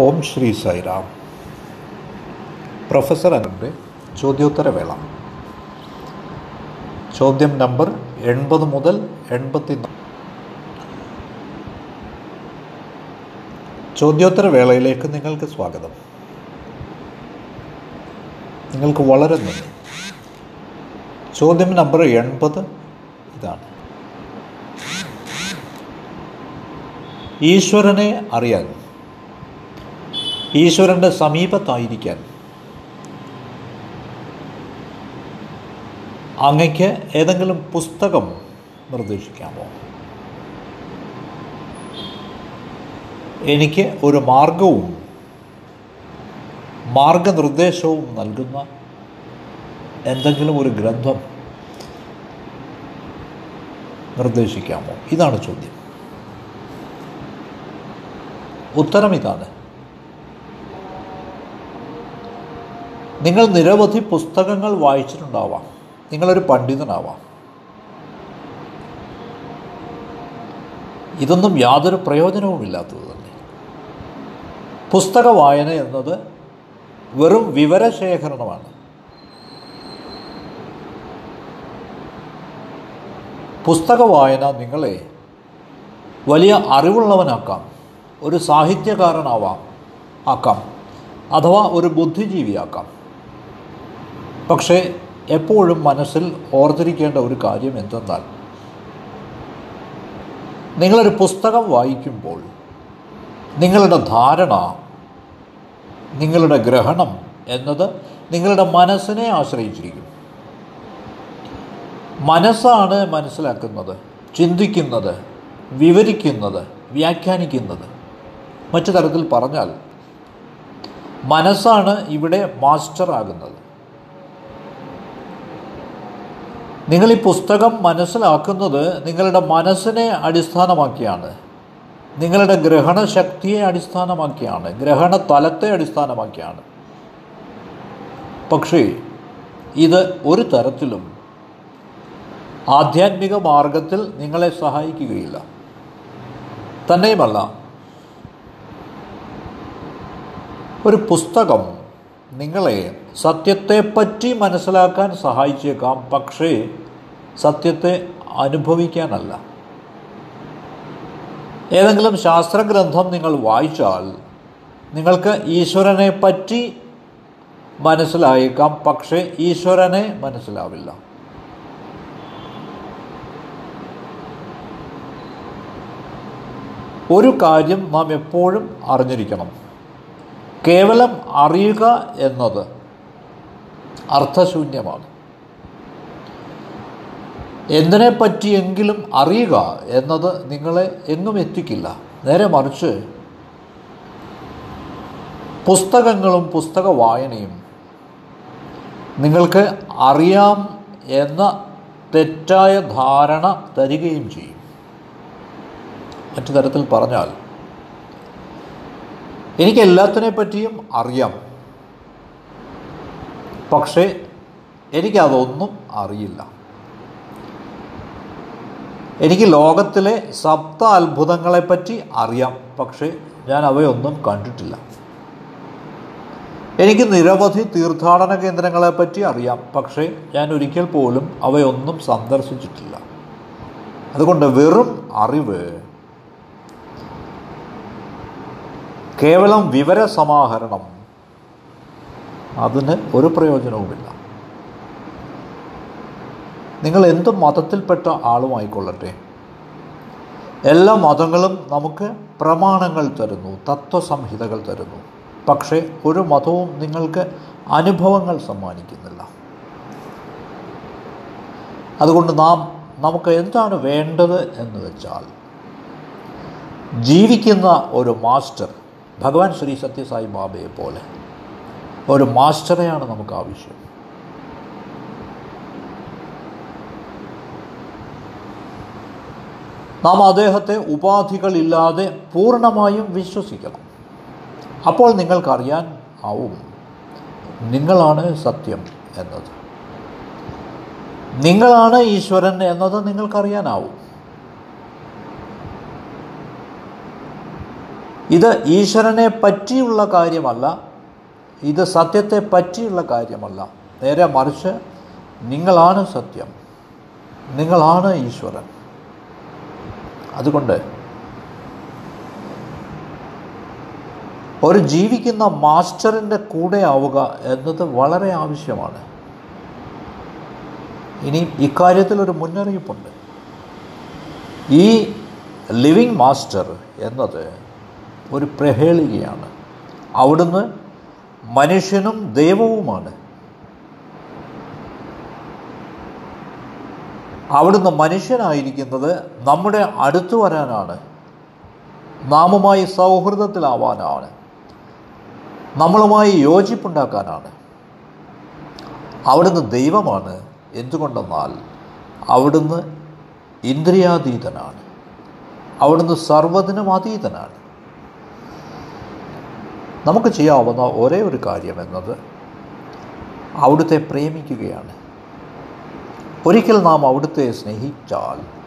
ഓം Shri Sairam. Professor അനന്റെ ചോദ്യോത്തരവേള. ചോദ്യം നമ്പർ എൺപത് മുതൽ എൺപത്തി ചോദ്യോത്തരവേളയിലേക്ക് നിങ്ങൾക്ക് സ്വാഗതം. നിങ്ങൾക്ക് വളരെ നന്ദി. ചോദ്യം നമ്പർ എൺപത് ഇതാണ്. ഈശ്വരനെ അറിയാൻ ഈശ്വരന്റെ സമീപത്തായിരിക്കാൻ. അങ്ങയ്ക്ക് ഏതെങ്കിലും പുസ്തകം നിർദ്ദേശിക്കാമോ? എനിക്ക് ഒരു മാർഗവും മാർഗനിർദ്ദേശവും നൽകുന്ന എന്തെങ്കിലും ഒരു ഗ്രന്ഥം നിർദ്ദേശിക്കാമോ? ഇതാണ് ചോദ്യം. ഉത്തരം ഇതാണ് നിങ്ങൾ നിരവധി പുസ്തകങ്ങൾ വായിച്ചിട്ടുണ്ടാവാം. നിങ്ങളൊരു പണ്ഡിതനാവാം. ഇതൊന്നും യാതൊരു പ്രയോജനവുമില്ലാത്തത് തന്നെ. പുസ്തക വായന എന്നത് വെറും വിവരശേഖരണമാണ്. പുസ്തക വായന നിങ്ങളെ വലിയ അറിവുള്ളവനാക്കാം ഒരു സാഹിത്യകാരനാവാം ആക്കാം അഥവാ ഒരു ബുദ്ധിജീവിയാക്കാം. പക്ഷേ എപ്പോഴും മനസ്സിൽ ഓർത്തിരിക്കേണ്ട ഒരു കാര്യം എന്തെന്നാൽ നിങ്ങളൊരു പുസ്തകം വായിക്കുമ്പോൾ നിങ്ങളുടെ ധാരണ നിങ്ങളുടെ ഗ്രഹണം എന്നത് നിങ്ങളുടെ മനസ്സിനെ ആശ്രയിച്ചിരിക്കും. മനസ്സാണ് മനസ്സിലാക്കുന്നത് ചിന്തിക്കുന്നത് വിവരിക്കുന്നത് വ്യാഖ്യാനിക്കുന്നത്. മറ്റു തരത്തിൽ പറഞ്ഞാൽ മനസ്സാണ് ഇവിടെ മാസ്റ്റർ നിങ്ങൾ ഈ പുസ്തകം മനസ്സിലാക്കുന്നത് നിങ്ങളുടെ മനസ്സിനെ അടിസ്ഥാനമാക്കിയാണ്. നിങ്ങളുടെ ഗ്രഹണശക്തിയെ അടിസ്ഥാനമാക്കിയാണ്. ഗ്രഹണ തലത്തെ അടിസ്ഥാനമാക്കിയാണ്. പക്ഷേ ഇത് ഒരു തരത്തിലും ആധ്യാത്മിക മാർഗത്തിൽ നിങ്ങളെ സഹായിക്കുകയില്ല. തന്നെയുമല്ല ഒരു പുസ്തകം നിങ്ങളെ സത്യത്തെപ്പറ്റി മനസ്സിലാക്കാൻ സഹായിച്ചേക്കാം. പക്ഷേ സത്യത്തെ അനുഭവിക്കാനല്ല. ഏതെങ്കിലും ശാസ്ത്രഗ്രന്ഥം നിങ്ങൾ വായിച്ചാൽ നിങ്ങൾക്ക് ഈശ്വരനെ പറ്റി മനസ്സിലായേക്കാം പക്ഷേ ഈശ്വരനെ മനസ്സിലാവില്ല. ഒരു കാര്യം നാം എപ്പോഴും അറിഞ്ഞിരിക്കണം. കേവലം അറിയുക എന്നത് അർത്ഥശൂന്യമാണ്. എന്തിനെ പറ്റിയെങ്കിലും അറിയുക എന്നത് നിങ്ങളെ എങ്ങും എത്തിക്കില്ല. നേരെ മറിച്ച് പുസ്തകങ്ങളും പുസ്തക വായനയും നിങ്ങൾക്ക് അറിയാം എന്ന തെറ്റായ ധാരണ തരികയും ചെയ്യും. മറ്റു തരത്തിൽ പറഞ്ഞാൽ എനിക്ക് എല്ലാത്തിനെ പറ്റിയും അറിയാം. പക്ഷേ എനിക്കതൊന്നും അറിയില്ല. എനിക്ക് ലോകത്തിലെ സപ്ത അത്ഭുതങ്ങളെപ്പറ്റി അറിയാം പക്ഷേ ഞാൻ അവയൊന്നും കണ്ടിട്ടില്ല. എനിക്ക് നിരവധി തീർത്ഥാടന കേന്ദ്രങ്ങളെപ്പറ്റി അറിയാം പക്ഷേ ഞാൻ ഒരിക്കൽ പോലും അവയൊന്നും സന്ദർശിച്ചിട്ടില്ല. അതുകൊണ്ട് വെറും അറിവ്. കേവലം വിവരസമാഹരണം. അതിന് ഒരു പ്രയോജനവുമില്ല. നിങ്ങൾ എന്ത് മതത്തിൽപ്പെട്ട ആളുമായിക്കൊള്ളട്ടെ? എല്ലാ മതങ്ങളും നമുക്ക് പ്രമാണങ്ങൾ തരുന്നു തത്വസംഹിതകൾ തരുന്നു. പക്ഷേ ഒരു മതവും നിങ്ങൾക്ക് അനുഭവങ്ങൾ സമ്മാനിക്കുന്നില്ല. അതുകൊണ്ട് നാം നമുക്ക് എന്താണ് വേണ്ടത് എന്ന് വെച്ചാൽ ജീവിക്കുന്ന ഒരു മാസ്റ്റർ ഭഗവാൻ ശ്രീ സത്യസായി ബാബയെ പോലെ ഒരു മാസ്റ്ററെയാണ് നമുക്ക് ആവശ്യം. നാം അദ്ദേഹത്തെ ഉപാധികളില്ലാതെ പൂർണമായും വിശ്വസിക്കണം. അപ്പോൾ നിങ്ങൾക്കറിയാൻ ആവും നിങ്ങളാണ് സത്യം എന്നത്. നിങ്ങളാണ് ഈശ്വരൻ എന്നത് നിങ്ങൾക്കറിയാനാവും. ഇത് ഈശ്വരനെ പറ്റിയുള്ള കാര്യമല്ല ഇത് സത്യത്തെ പറ്റിയുള്ള കാര്യമല്ല. നേരെ മറിച്ച് നിങ്ങളാണ് സത്യം. നിങ്ങളാണ് ഈശ്വരൻ. അതുകൊണ്ട് ഒരു ജീവിക്കുന്ന മാസ്റ്ററിന്റെ കൂടെ ആവുക എന്നത് വളരെ ആവശ്യമാണ്. ഇനി ഇക്കാര്യത്തിൽ ഒരു മുന്നറിയിപ്പുണ്ട്. ഈ ലിവിങ് മാസ്റ്റർ എന്നത് ഒരു പ്രഹേളികയാണ്. അവിടുന്ന് മനുഷ്യനും ദൈവവുമാണ്. അവിടുന്ന് മനുഷ്യനായിരിക്കുന്നത് നമ്മുടെ അടുത്തു വരാനാണ്. നാമുമായി സൗഹൃദത്തിലാവാനാണ്. നമ്മളുമായി യോജിപ്പുണ്ടാക്കാനാണ്. അവിടുന്ന് ദൈവമാണ് എന്തുകൊണ്ടെന്നാൽ അവിടുന്ന് ഇന്ദ്രിയാതീതനാണ്. അവിടുന്ന് സർവതിനും അതീതനാണ്. നമുക്ക് ചെയ്യാവുന്ന ഒരേ ഒരു കാര്യം എന്നത് അവിടുത്തെ പ്രേമിക്കുകയാണ്. ഒരിക്കൽ നാം അവിടുത്തെ സ്നേഹിച്ചാൽ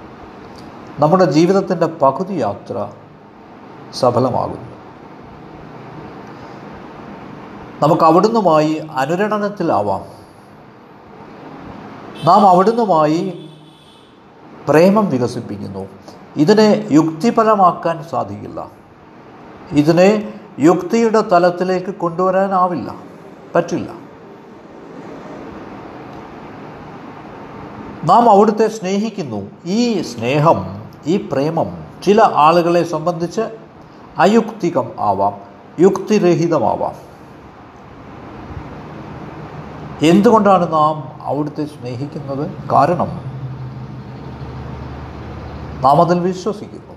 നമ്മുടെ ജീവിതത്തിന്റെ പകുതി യാത്ര സഫലമാകുന്നു. നമുക്ക് അവിടുന്നുമായി അനുരണനത്തിലാവാം. നാം അവിടുന്നുമായി പ്രേമം വികസിപ്പിക്കുന്നു. ഇതിനെ യുക്തിപരമാക്കാൻ സാധിക്കില്ല. ഇതിനെ യുക്തിയുടെ തലത്തിലേക്ക് കൊണ്ടുവരാനാവില്ല. പറ്റില്ല. നാം അവിടുത്തെ സ്നേഹിക്കുന്നു. ഈ സ്നേഹം ഈ പ്രേമം ചില ആളുകളെ സംബന്ധിച്ച് അയുക്തികം ആവാം യുക്തിരഹിതമാവാം. എന്തുകൊണ്ടാണ് നാം അവിടുത്തെ സ്നേഹിക്കുന്നത്? കാരണം നാം അതിൽ വിശ്വസിക്കുന്നു.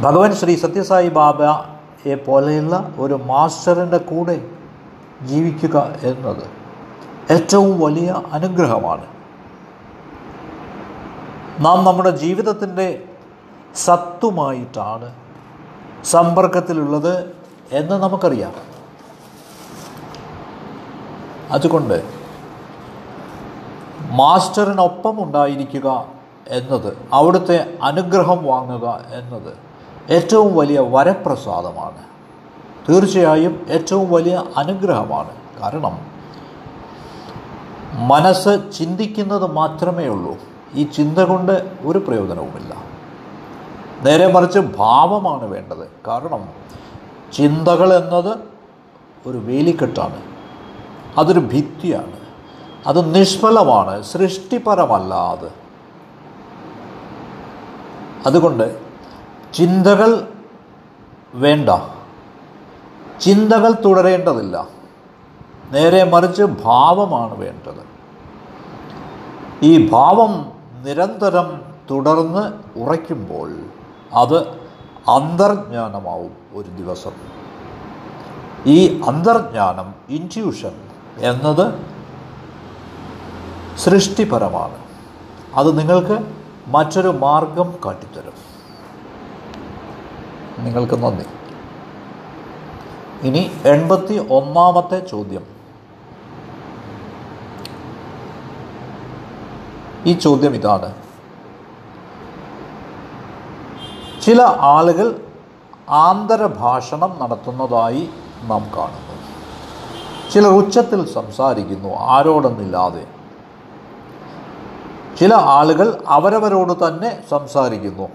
ഭഗവാൻ ശ്രീ സത്യസായി ബാബയെ പോലെയുള്ള ഒരു മാസ്റ്ററിന്റെ കൂടെ ജീവിക്കുക എന്നത് ഏറ്റവും വലിയ അനുഗ്രഹമാണ്. നാം നമ്മുടെ ജീവിതത്തിന്റെ സത്തുമായിട്ടാണ് സമ്പർക്കത്തിലുള്ളത് എന്ന് നമുക്കറിയാം. അതുകൊണ്ട് മാസ്റ്ററിനൊപ്പം ഉണ്ടായിരിക്കുക എന്നത് അവിടുത്തെ അനുഗ്രഹം വാങ്ങുക എന്നത് ഏറ്റവും വലിയ വരപ്രസാദമാണ്. തീർച്ചയായും ഏറ്റവും വലിയ അനുഗ്രഹമാണ്. കാരണം മനസ്സ് ചിന്തിക്കുന്നത് മാത്രമേ ഉള്ളൂ. ഈ ചിന്ത കൊണ്ട് ഒരു പ്രയോജനവുമില്ല. നേരെ മറിച്ച് ഭാവമാണ് വേണ്ടത്. കാരണം ചിന്തകൾ എന്നത് ഒരു വേലിക്കെട്ടാണ്. അതൊരു ഭിത്തിയാണ്. അത് നിഷ്ഫലമാണ്. സൃഷ്ടിപരമല്ല അത് അതുകൊണ്ട് ചിന്തകൾ വേണ്ട. ചിന്തകൾ തുടരേണ്ടതില്ല. നേരെ മറിച്ച് ഭാവമാണ് വേണ്ടത്. ഈ ഭാവം നിരന്തരം തുടർന്ന് ഉറയ്ക്കുമ്പോൾ അത് അന്തർജ്ഞാനമാവും ഒരു ദിവസം. ഈ അന്തർജ്ഞാനം ഇന്റ്യൂഷൻ എന്നത് സൃഷ്ടിപരമാണ്. അത് നിങ്ങൾക്ക് മറ്റൊരു മാർഗം കാട്ടിത്തരും. നിങ്ങൾക്ക് നന്ദി. ഇനി എൺപത്തി ഒന്നാമത്തെ ചോദ്യം. ഈ ചോദ്യം ഇതാണ്. ചില ആളുകൾ ആന്തരഭാഷണം നടത്തുന്നതായി നാം കാണുന്നു. ചിലർ ഉച്ചത്തിൽ സംസാരിക്കുന്നു ആരോടൊന്നില്ലാതെ. ചില ആളുകൾ അവരവരോട് തന്നെ സംസാരിക്കുന്നു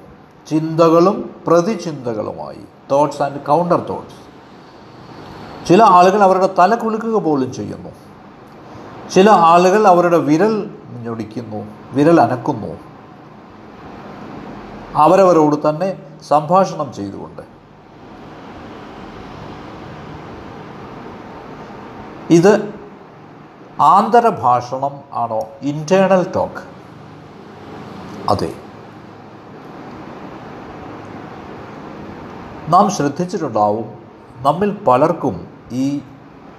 ചിന്തകളും പ്രതിചിന്തകളുമായി തോട്ട്സ് ആൻഡ് കൗണ്ടർ തോട്ട്സ് ചില ആളുകൾ അവരുടെ തല കുലുക്കുക പോലും ചെയ്യുന്നു. ചില ആളുകൾ അവരുടെ വിരൽ ഞൊടിക്കുന്നു വിരൽ അനക്കുന്നു. അവരവരോട് തന്നെ സംഭാഷണം ചെയ്തുകൊണ്ട്. ഇത് ആന്തരഭാഷണം ആണോ? ഇന്റേണൽ ടോക്ക് അതെ. നാം ശ്രദ്ധിച്ചിട്ടുണ്ടാവും നമ്മിൽ പലർക്കും ഈ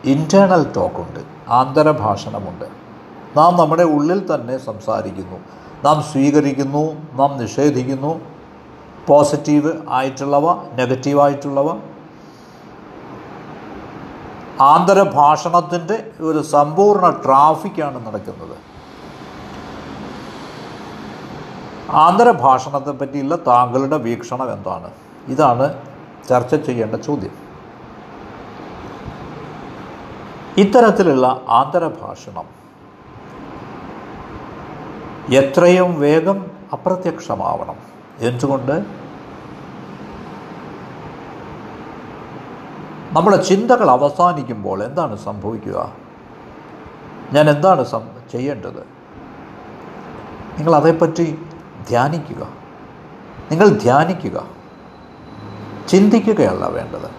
ഇന്റേണൽ ടോക്കുണ്ട് ആന്തരഭാഷണമുണ്ട്. നാം നമ്മുടെ ഉള്ളിൽ തന്നെ സംസാരിക്കുന്നു. നാം സ്വീകരിക്കുന്നു നാം നിഷേധിക്കുന്നു. പോസിറ്റീവ് ആയിട്ടുള്ളവ നെഗറ്റീവായിട്ടുള്ളവ ആന്തരഭാഷണത്തിന്റെ ഒരു സമ്പൂർണ ട്രാഫിക്കാണ് നടക്കുന്നത്. ആന്തരഭാഷണത്തെ പറ്റിയുള്ള താങ്കളുടെ വീക്ഷണം എന്താണ്? ഇതാണ് ചർച്ച ചെയ്യേണ്ട ചോദ്യം. ഇത്തരത്തിലുള്ള ആന്തരഭാഷണം എത്രയും വേഗം അപ്രത്യക്ഷമാവണം. എന്തുകൊണ്ട്? നമ്മുടെ ചിന്തകൾ അവസാനിക്കുമ്പോൾ എന്താണ് സംഭവിക്കുക? ഞാൻ എന്താണ് സം ചെയ്യേണ്ടത്? നിങ്ങൾ അതേപ്പറ്റി ധ്യാനിക്കുക. നിങ്ങൾ ധ്യാനിക്കുക. ചിന്തിക്കുകയല്ല വേണ്ടത്.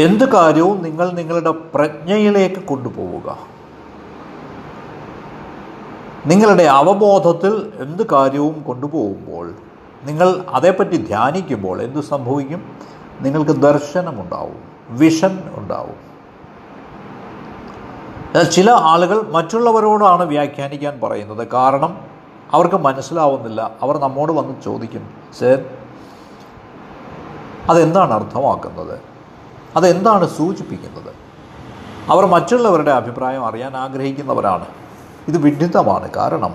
എന്ത് കാര്യവും നിങ്ങൾ നിങ്ങളുടെ പ്രജ്ഞയിലേക്ക് കൊണ്ടുപോവുക. നിങ്ങളുടെ അവബോധത്തിൽ എന്ത് കാര്യവും കൊണ്ടുപോകുമ്പോൾ നിങ്ങൾ അതേപ്പറ്റി ധ്യാനിക്കുമ്പോൾ എന്ത് സംഭവിക്കും? നിങ്ങൾക്ക് ദർശനമുണ്ടാവും വിഷൻ ഉണ്ടാവും. ചില ആളുകൾ മറ്റുള്ളവരോടാണ് വ്യാഖ്യാനിക്കാൻ പറയുന്നത്. കാരണം അവർക്ക് മനസ്സിലാവുന്നില്ല. അവർ നമ്മോട് വന്ന് ചോദിക്കും സർ അതെന്താണ് അർത്ഥമാക്കുന്നത്? അതെന്താണ് സൂചിപ്പിക്കുന്നത്? അവർ മറ്റുള്ളവരുടെ അഭിപ്രായം അറിയാൻ ആഗ്രഹിക്കുന്നവരാണ്. ഇത് വിഡിത്തമാണ് കാരണം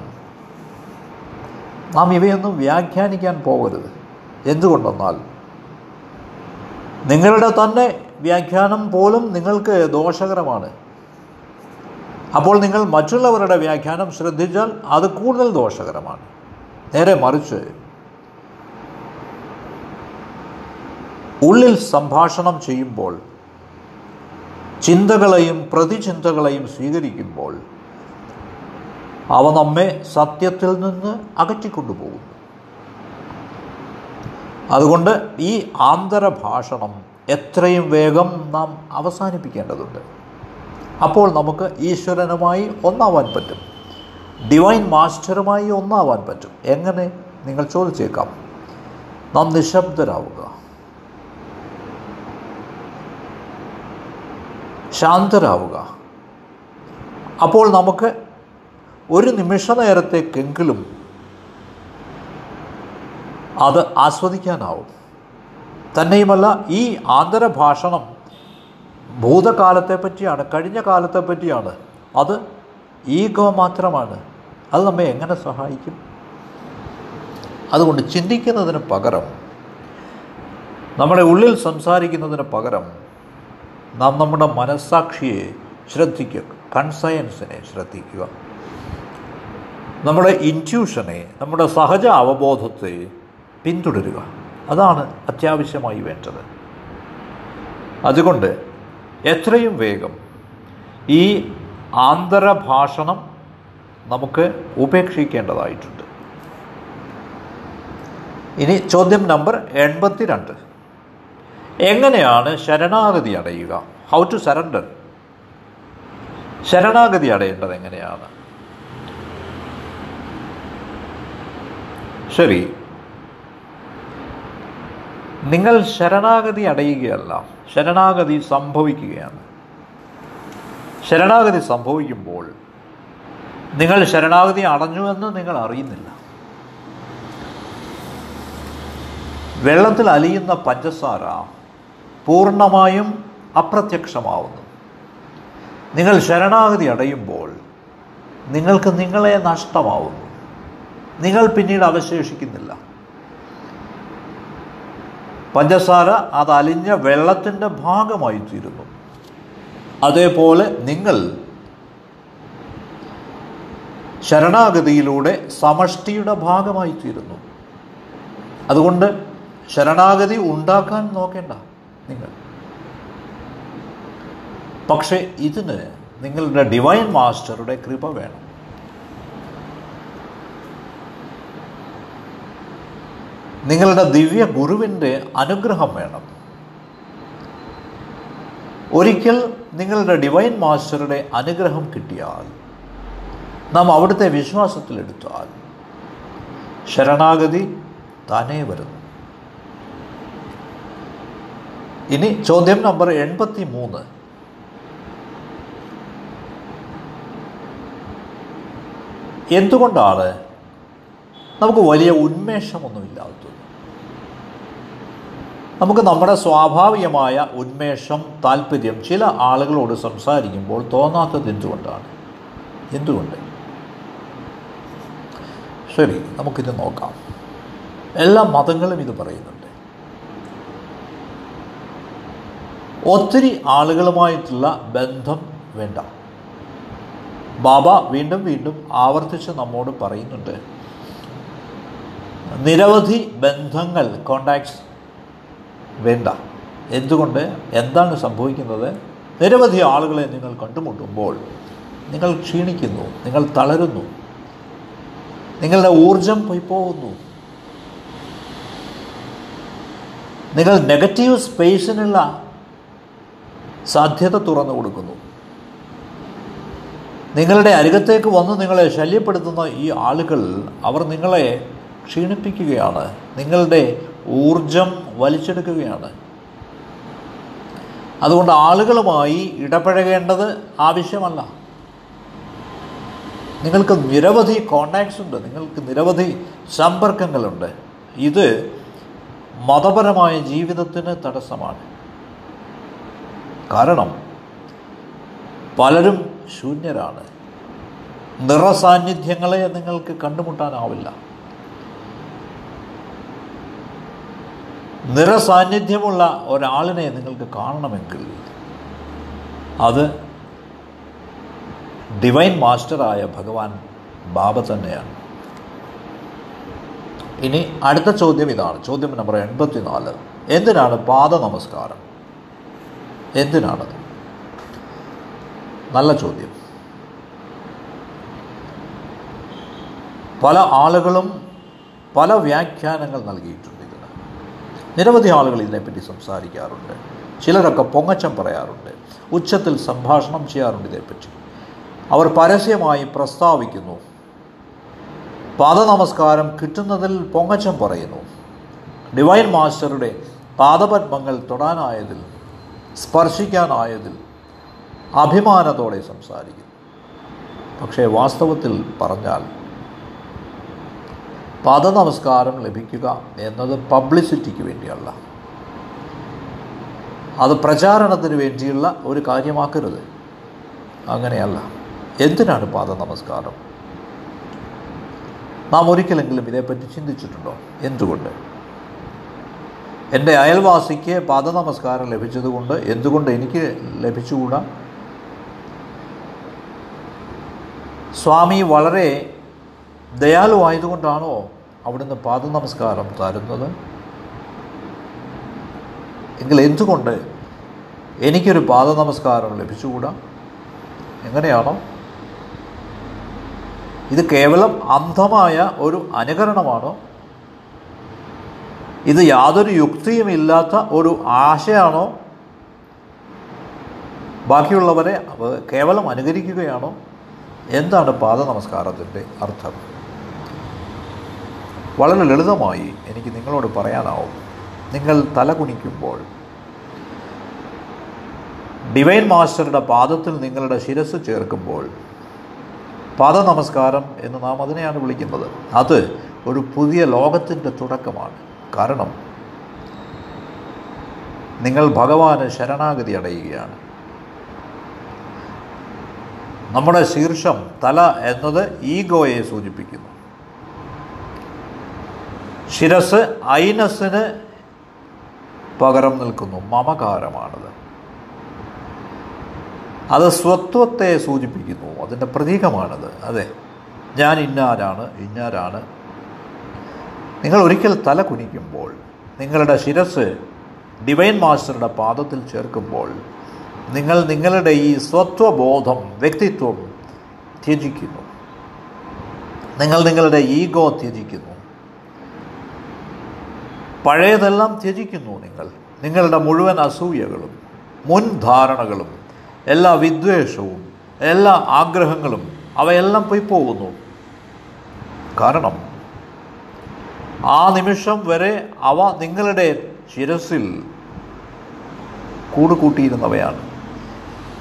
നാം ഇവയൊന്നും വ്യാഖ്യാനിക്കാൻ പോകരുത്. എന്തുകൊണ്ടെന്നാൽ നിങ്ങളുടെ തന്നെ വ്യാഖ്യാനം പോലും നിങ്ങൾക്ക് ദോഷകരമാണ്. അപ്പോൾ നിങ്ങൾ മറ്റുള്ളവരുടെ വ്യാഖ്യാനം ശ്രദ്ധിച്ചാൽ അത് കൂടുതൽ ദോഷകരമാണ്. നേരെ മറിച്ച് ഉള്ളിൽ സംഭാഷണം ചെയ്യുമ്പോൾ ചിന്തകളെയും പ്രതിചിന്തകളെയും സ്വീകരിക്കുമ്പോൾ അവ നമ്മെ സത്യത്തിൽ നിന്ന് അകറ്റിക്കൊണ്ടുപോകുന്നു. അതുകൊണ്ട് ഈ ആന്തരഭാഷണം എത്രയും വേഗം നാം അവസാനിപ്പിക്കേണ്ടതുണ്ട്. അപ്പോൾ നമുക്ക് ഈശ്വരനുമായി ഒന്നാവാൻ പറ്റും. ഡിവൈൻ മാസ്റ്ററുമായി ഒന്നാവാൻ പറ്റും. എങ്ങനെ? നിങ്ങൾ ചോദിച്ചേക്കാം. നാം നിശബ്ദരാവുക. ശാന്തരാവുക. അപ്പോൾ നമുക്ക് ഒരു നിമിഷ നേരത്തേക്കെങ്കിലും അത് ആസ്വദിക്കാനാവും. തന്നെയുമല്ല ഈ ആന്തരഭാഷണം ഭൂതകാലത്തെ പറ്റിയാണ് കഴിഞ്ഞ കാലത്തെ പറ്റിയാണ് അത് ഈഗോ മാത്രമാണ്. അത് നമ്മെ എങ്ങനെ സഹായിക്കും? അതുകൊണ്ട് ചിന്തിക്കുന്നതിന് പകരം നമ്മുടെ ഉള്ളിൽ സംസാരിക്കുന്നതിന് പകരം നാം നമ്മുടെ മനസ്സാക്ഷിയെ ശ്രദ്ധിക്കുക കൺസയൻസിനെ ശ്രദ്ധിക്കുക. നമ്മുടെ ഇന്റ്യൂഷനെ നമ്മുടെ സഹജ അവബോധത്തെ പിന്തുടരുക. അതാണ് അത്യാവശ്യമായി വേണ്ടത്. അതുകൊണ്ട് എത്രയും വേഗം ഈ ആന്തരഭാഷണം നമുക്ക് ഉപേക്ഷിക്കേണ്ടതായിട്ടുണ്ട്. ഇനി ചോദ്യം നമ്പർ എൺപത്തി രണ്ട് എങ്ങനെയാണ് ശരണാഗതി അടയുക? ഹൗ ടു സറണ്ടർ ശരണാഗതി അടയേണ്ടത് എങ്ങനെയാണ്? ശരി. നിങ്ങൾ ശരണാഗതി അടയുകയല്ല. ശരണാഗതി സംഭവിക്കുകയാണ്. ശരണാഗതി സംഭവിക്കുമ്പോൾ നിങ്ങൾ ശരണാഗതി അടഞ്ഞുവെന്ന് നിങ്ങൾ അറിയുന്നില്ല. വെള്ളത്തിൽ അലിയുന്ന പഞ്ചസാര പൂർണമായും അപ്രത്യക്ഷമാവുന്നു. നിങ്ങൾ ശരണാഗതി അടയുമ്പോൾ നിങ്ങൾക്ക് നിങ്ങളെ നഷ്ടമാവുന്നു. നിങ്ങൾ പിന്നീട് അവശേഷിക്കുന്നില്ല. പഞ്ചസാര അത് അലിഞ്ഞ വെള്ളത്തിന്റെ ഭാഗമായി തീരുന്നു. അതേപോലെ നിങ്ങൾ ശരണാഗതിയിലൂടെ സമഷ്ടിയുടെ ഭാഗമായി തീരുന്നു. അതുകൊണ്ട് ശരണാഗതി ഉണ്ടാക്കാൻ നോക്കേണ്ട നിങ്ങൾ. പക്ഷേ ഇതിന് നിങ്ങളുടെ ഡിവൈൻ മാസ്റ്ററുടെ കൃപ വേണം. നിങ്ങളുടെ ദിവ്യ ഗുരുവിന്റെ അനുഗ്രഹം വേണം. ഒരിക്കൽ നിങ്ങളുടെ ഡിവൈൻ മാസ്റ്ററുടെ അനുഗ്രഹം കിട്ടിയാൽ നാം അവിടുത്തെ വിശ്വാസത്തിലെടുത്താൽ ശരണാഗതി താനേ വരുന്നു. ഇനി ചോദ്യം നമ്പർ എൺപത്തി മൂന്ന് എന്തുകൊണ്ടാണ് നമുക്ക് വലിയ ഉന്മേഷമൊന്നുമില്ലാത്തത്? നമുക്ക് നമ്മുടെ സ്വാഭാവികമായ ഉന്മേഷം താല്പര്യം ചില ആളുകളോട് സംസാരിക്കുമ്പോൾ തോന്നാത്തത് എന്തുകൊണ്ടാണ്? എന്തുകൊണ്ട്? ശരി നമുക്കിത് നോക്കാം. എല്ലാ മതങ്ങളും ഇത് പറയുന്നുണ്ട്. ഒത്തിരി ആളുകളുമായിട്ടുള്ള ബന്ധം വേണ്ട. ബാബ വീണ്ടും വീണ്ടും ആവർത്തിച്ച് നമ്മോട് പറയുന്നുണ്ട്. നിരവധി ബന്ധങ്ങൾ കോണ്ടാക്ട്സ് വേണ്ട. എന്തുകൊണ്ട്? എന്താണ് സംഭവിക്കുന്നത്? നിരവധി ആളുകളെ നിങ്ങൾ കണ്ടുമുട്ടുമ്പോൾ നിങ്ങൾ ക്ഷീണിക്കുന്നു നിങ്ങൾ തളരുന്നു നിങ്ങളുടെ ഊർജം പോയി പോകുന്നു നിങ്ങൾ നെഗറ്റീവ് സ്പേസിനുള്ള സാധ്യത തുറന്നു കൊടുക്കുന്നു. നിങ്ങളുടെ അരികത്തേക്ക് വന്ന് നിങ്ങളെ ശല്യപ്പെടുത്തുന്ന ഈ ആളുകൾ അവർ നിങ്ങളെ ക്ഷീണിപ്പിക്കുകയാണ്. നിങ്ങളുടെ ഊർജം വലിച്ചെടുക്കുകയാണ്. അതുകൊണ്ട് ആളുകളുമായി ഇടപഴകേണ്ടത് ആവശ്യമല്ല. നിങ്ങൾക്ക് നിരവധി കോണ്ടാക്ട്സ് ഉണ്ട് നിങ്ങൾക്ക് നിരവധി സമ്പർക്കങ്ങളുണ്ട്. ഇത് മതപരമായ ജീവിതത്തിന് തടസ്സമാണ്. കാരണം പലരും ശൂന്യരാണ്. നിറസാന്നിധ്യങ്ങളെ നിങ്ങൾക്ക് കണ്ടുമുട്ടാനാവില്ല. നിറസാന്നിധ്യമുള്ള ഒരാളിനെ നിങ്ങൾക്ക് കാണണമെങ്കിൽ അത് ഡിവൈൻ മാസ്റ്ററായ ഭഗവാൻ ബാബ തന്നെയാണ്. ഇനി അടുത്ത ചോദ്യം ഇതാണ്. ചോദ്യം നമ്പർ എൺപത്തിനാല്. എന്തിനാണ് പാദ നമസ്കാരം? എന്തിനാണത്? നല്ല ചോദ്യം. പല ആളുകളും പല വ്യാഖ്യാനങ്ങൾ നൽകിയിട്ടുണ്ട്. നിരവധി ആളുകൾ ഇതിനെപ്പറ്റി സംസാരിക്കാറുണ്ട്. ചിലരൊക്കെ പൊങ്ങച്ചം പറയാറുണ്ട്. ഉച്ചത്തിൽ സംഭാഷണം ചെയ്യാറുണ്ട് ഇതേപ്പറ്റി. അവർ പരസ്യമായി പ്രസ്താവിക്കുന്നു. പാദനമസ്കാരം കിട്ടുന്നതിൽ പൊങ്ങച്ചം പറയുന്നു. ഡിവൈൻ മാസ്റ്ററുടെ പാദപത്മങ്ങൾ തൊടാനായതിൽ സ്പർശിക്കാനായതിൽ അഭിമാനത്തോടെ സംസാരിക്കുന്നു. പക്ഷേ വാസ്തവത്തിൽ പറഞ്ഞാൽ പാദനമസ്കാരം ലഭിക്കുക എന്നത് പബ്ലിസിറ്റിക്ക് വേണ്ടിയുള്ള അത് പ്രചാരണത്തിന് വേണ്ടിയുള്ള ഒരു കാര്യമാക്കരുത്. അങ്ങനെയല്ല. എന്തിനാണ് പാദനമസ്കാരം? നാം ഒരിക്കലെങ്കിലും ഇതേപ്പറ്റി ചിന്തിച്ചിട്ടുണ്ടോ? എന്തുകൊണ്ട്? എന്റെ അയൽവാസിക്ക് പാദനമസ്കാരം ലഭിച്ചതുകൊണ്ട് എന്തുകൊണ്ട് എനിക്ക് ലഭിച്ചുകൂടാ? സ്വാമി വളരെ ദയാലുവായതുകൊണ്ടാണോ അവിടുന്ന് പാദനമസ്കാരം തരുന്നത്? എങ്കിൽ എന്തുകൊണ്ട് എനിക്കൊരു പാദനമസ്കാരം ലഭിച്ചുകൂടാ? എങ്ങനെയാണോ? ഇത് കേവലം അന്ധമായ ഒരു അനുകരണമാണോ? ഇത് യാതൊരു യുക്തിയുമില്ലാത്ത ഒരു ആശയാണോ? ബാക്കിയുള്ളവരെ കേവലം അനുകരിക്കുകയാണോ? എന്താണ് പാദ നമസ്കാരത്തിന്റെ അർത്ഥം? വളരെ ലളിതമായി എനിക്ക് നിങ്ങളോട് പറയാനാവും. നിങ്ങൾ തല കുനിക്കുമ്പോൾ ഡിവൈൻ മാസ്റ്ററുടെ പാദത്തിൽ നിങ്ങളുടെ ശിരസ് ചേർക്കുമ്പോൾ പാദ നമസ്കാരം എന്ന് നാം അതിനെയാണ് വിളിക്കുന്നത്. അത് ഒരു പുതിയ ലോകത്തിന്റെ തുടക്കമാണ്. കാരണം നിങ്ങൾ ഭഗവാന് ശരണാഗതി അടയുകയാണ്. നമ്മുടെ ശീർഷം തല എന്നത് ഈഗോയെ സൂചിപ്പിക്കുന്നു. ശിരസ് ഐനസിന് പകരം നിൽക്കുന്നു. മമകാരമാണത്. അത് സ്വത്വത്തെ സൂചിപ്പിക്കുന്നു. അതിന്റെ പ്രതീകമാണത്. അതെ. ഞാൻ ഇന്നാരാണ്? ഇന്നാരാണ്? നിങ്ങൾ ഒരിക്കൽ തല കുനിക്കുമ്പോൾ നിങ്ങളുടെ ശിരസ് ഡിവൈൻ മാസ്റ്ററുടെ പാദത്തിൽ ചേർക്കുമ്പോൾ നിങ്ങൾ നിങ്ങളുടെ ഈ സ്വത്വബോധം വ്യക്തിത്വം ത്യജിക്കുന്നു. നിങ്ങൾ നിങ്ങളുടെ ഈഗോ ത്യജിക്കുന്നു. പഴയതെല്ലാം ത്യജിക്കുന്നു നിങ്ങൾ. നിങ്ങളുടെ മുഴുവൻ അസൂയകളും മുൻധാരണകളും എല്ലാ വിദ്വേഷവും എല്ലാ ആഗ്രഹങ്ങളും അവയെല്ലാം പോയി പോകുന്നു. കാരണം ആ നിമിഷം വരെ അവ നിങ്ങളുടെ ശിരസിൽ കൂടുകൂട്ടിയിരുന്നവയാണ്.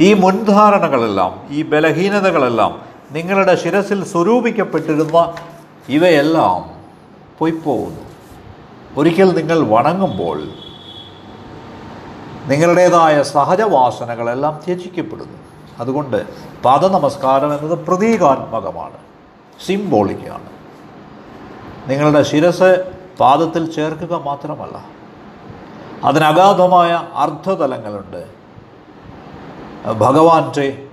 ഈ മുൻധാരണകളെല്ലാം ഈ ബലഹീനതകളെല്ലാം നിങ്ങളുടെ ശിരസിൽ സ്വരൂപിക്കപ്പെട്ടിരുന്ന ഇവയെല്ലാം പോയിപ്പോകുന്നു ഒരിക്കൽ നിങ്ങൾ വണങ്ങുമ്പോൾ നിങ്ങളുടേതായ സഹജവാസനകളെല്ലാം ത്യജിക്കപ്പെടുന്നു. അതുകൊണ്ട് പാദനമസ്കാരം എന്നത് പ്രതീകാത്മകമാണ് സിംബോളിക്കാണ്. നിങ്ങളുടെ ശിരസ് പാദത്തിൽ ചേർക്കുക മാത്രമല്ല അതിനഗാധമായ അർത്ഥതലങ്ങളുണ്ട് ഭഗവാന്റെ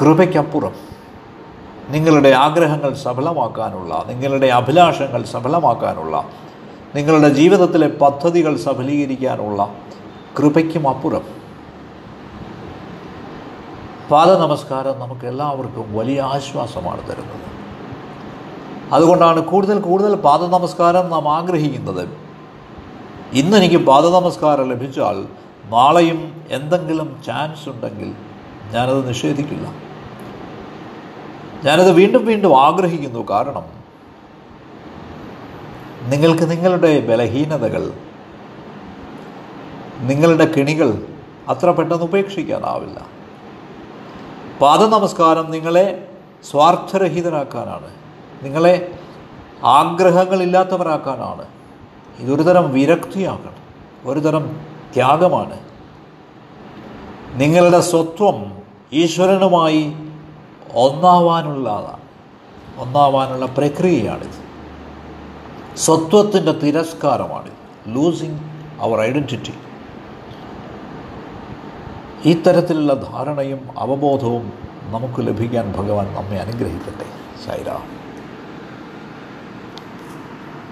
കൃപയ്ക്കപ്പുറം നിങ്ങളുടെ ആഗ്രഹങ്ങൾ സഫലമാക്കാനുള്ള നിങ്ങളുടെ അഭിലാഷങ്ങൾ സഫലമാക്കാനുള്ള നിങ്ങളുടെ ജീവിതത്തിലെ പദ്ധതികൾ സഫലീകരിക്കാനുള്ള കൃപയ്ക്കും അപ്പുറം. പാദ നമസ്കാരം നമുക്ക് എല്ലാവർക്കും വലിയ ആശ്വാസമാണ് തരുന്നത്. അതുകൊണ്ടാണ് കൂടുതൽ കൂടുതൽ പാദ നമസ്കാരം നാം ആഗ്രഹിക്കുന്നത്. ഇന്ന് എനിക്ക് പാദ നമസ്കാരം ലഭിച്ചാൽ നാളെയും എന്തെങ്കിലും ചാൻസ് ഉണ്ടെങ്കിൽ ഞാനത് നിഷേധിക്കില്ല. ഞാനത് വീണ്ടും വീണ്ടും ആഗ്രഹിക്കുന്നു. കാരണം നിങ്ങൾക്ക് നിങ്ങളുടെ ബലഹീനതകൾ നിങ്ങളുടെ കിണികൾ അത്ര പെട്ടെന്ന് ഉപേക്ഷിക്കാനാവില്ല. പാദ നമസ്കാരം നിങ്ങളെ സ്വാർത്ഥരഹിതരാക്കാനാണ്. നിങ്ങളെ ആഗ്രഹങ്ങളില്ലാത്തവരാക്കാനാണ്. ഇതൊരു തരം വിരക്തിയാക്കണം ഒരു തരം ത്യാഗമാണ്. നിങ്ങളുടെ സ്വത്വം ഈശ്വരനുമായി ഒന്നാവാനുള്ളതാണ് ഒന്നാവാനുള്ള പ്രക്രിയയാണിത്. സ്വത്വത്തിന്റെ തിരസ്കാരമാണ്. ലൂസിങ് അവർ ഐഡന്റിറ്റി ഈ തരത്തിലുള്ള ധാരണയും അവബോധവും നമുക്ക് ലഭിക്കാൻ ഭഗവാൻ നമ്മെ അനുഗ്രഹിക്കട്ടെ. ശൈരാം